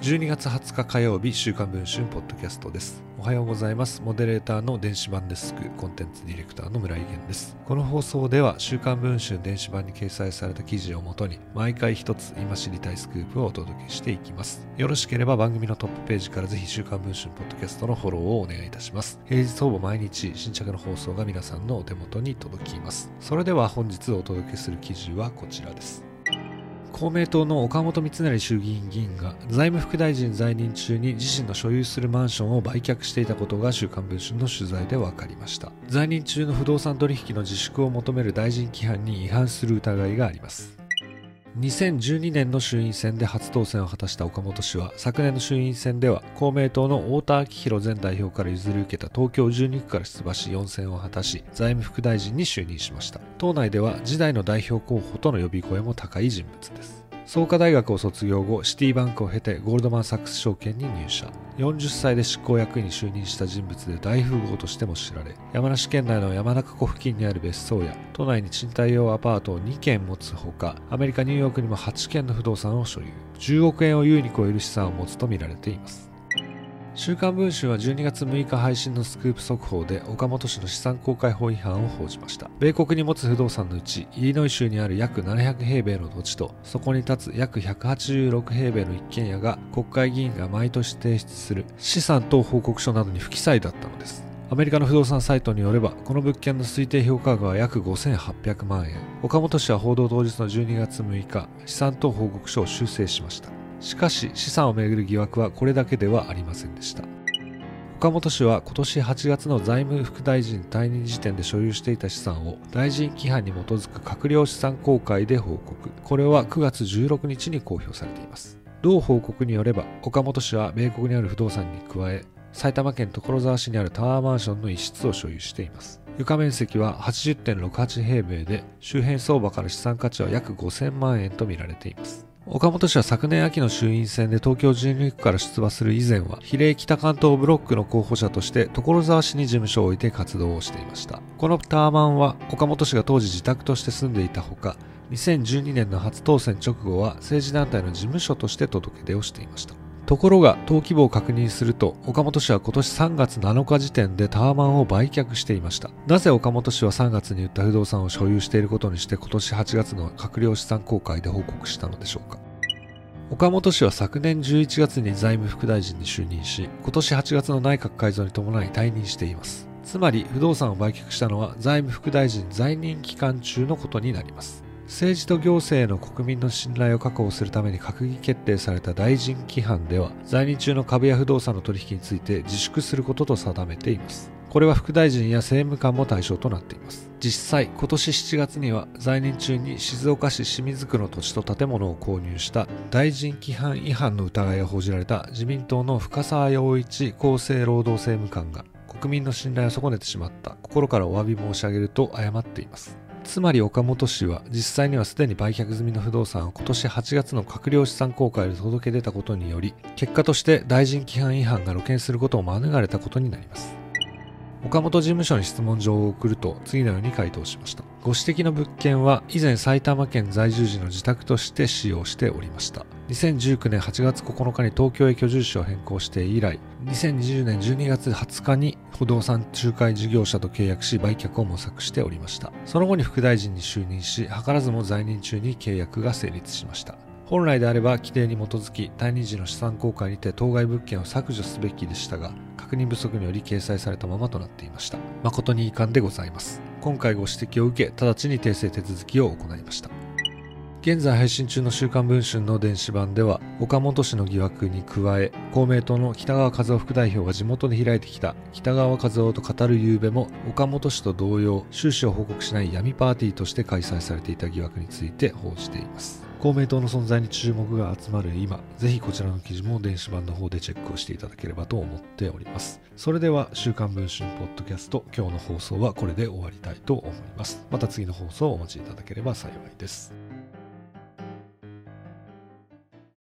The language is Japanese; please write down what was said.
12月20日火曜日週刊文春ポッドキャストです。おはようございます。モデレーターの電子版デスクコンテンツディレクターの村井源です。この放送では週刊文春電子版に掲載された記事をもとに毎回一つ今知りたいスクープをお届けしていきます。よろしければ番組のトップページからぜひ週刊文春ポッドキャストのフォローをお願いいたします。平日ほぼ毎日新着の放送が皆さんのお手元に届きます。それでは本日お届けする記事はこちらです。公明党の岡本三成衆議院議員が財務副大臣在任中に自身の所有するマンションを売却していたことが週刊文春の取材で分かりました。在任中の不動産取引の自粛を求める大臣規範に違反する疑いがあります。2012年の衆院選で初当選を果たした岡本氏は昨年の衆院選では公明党の太田昭弘前代表から譲り受けた東京12区から出馬し4選を果たし財務副大臣に就任しました。党内では時代の代表候補との呼び声も高い人物です。創価大学を卒業後シティバンクを経てゴールドマン・サックス証券に入社。40歳で執行役員に就任した人物で大富豪としても知られ山梨県内の山中湖付近にある別荘や都内に賃貸用アパートを2軒持つほかアメリカ・ニューヨークにも8軒の不動産を所有。10億円を優に超える資産を持つとみられています。週刊文春は12月6日配信のスクープ速報で岡本氏の資産公開法違反を報じました米国に持つ不動産のうちイリノイ州にある約700平米の土地とそこに立つ約186平米の一軒家が国会議員が毎年提出する資産等報告書などに不記載だったのですアメリカの不動産サイトによれば、この物件の推定評価額は約5800万円。岡本氏は報道当日の12月6日、資産等報告書を修正しました。しかし資産をめぐる疑惑はこれだけではありませんでした。岡本氏は今年8月の財務副大臣退任時点で所有していた資産を大臣規範に基づく閣僚資産公開で報告。これは9月16日に公表されています。同報告によれば岡本氏は米国にある不動産に加え埼玉県所沢市にあるタワーマンションの一室を所有しています。床面積は80.68平米で周辺相場から資産価値は約5000万円とみられています。岡本氏は昨年秋の衆院選で東京12区から出馬する以前は比例北関東ブロックの候補者として所沢市に事務所を置いて活動をしていました。このターマンは岡本氏が当時自宅として住んでいたほか2012年の初当選直後は政治団体の事務所として届け出をしていました。ところが登記簿を確認すると岡本氏は今年3月7日時点でタワマンを売却していました。なぜ岡本氏は3月に売った不動産を所有していることにして今年8月の閣僚資産公開で報告したのでしょうか。岡本氏は昨年11月に財務副大臣に就任し今年8月の内閣改造に伴い退任しています。つまり不動産を売却したのは財務副大臣在任期間中のことになります。政治と行政への国民の信頼を確保するために閣議決定された大臣規範では在任中の株や不動産の取引について自粛することと定めています。これは副大臣や政務官も対象となっています。実際今年7月には在任中に静岡市清水区の土地と建物を購入した大臣規範違反の疑いが報じられた自民党の深沢陽一厚生労働政務官が国民の信頼を損ねてしまった。心からお詫び申し上げると謝っています。つまり岡本氏は実際にはすでに売却済みの不動産を今年8月の閣僚資産公開で届け出たことにより結果として大臣規範違反が露見することを免れたことになります。岡本事務所に質問状を送ると次のように回答しました。ご指摘の物件は以前埼玉県在住時の自宅として使用しておりました。2019年8月9日に東京へ居住地を変更して以来2020年12月20日に不動産仲介事業者と契約し売却を模索しておりました。その後に副大臣に就任し図らずも在任中に契約が成立しました。本来であれば規定に基づき退任時の資産公開にて当該物件を削除すべきでしたが確認不足により掲載されたままとなっていました。誠に遺憾でございます。今回ご指摘を受け直ちに訂正手続きを行いました。現在配信中の週刊文春の電子版では岡本氏の疑惑に加え公明党の北川和夫副代表が地元で開いてきた北川和夫と語る夕べも岡本氏と同様収支を報告しない闇パーティーとして開催されていた疑惑について報じています。公明党の存在に注目が集まる今ぜひこちらの記事も電子版の方でチェックをしていただければと思っております。それでは週刊文春ポッドキャスト今日の放送はこれで終わりたいと思います。また次の放送をお待ちいただければ幸いです。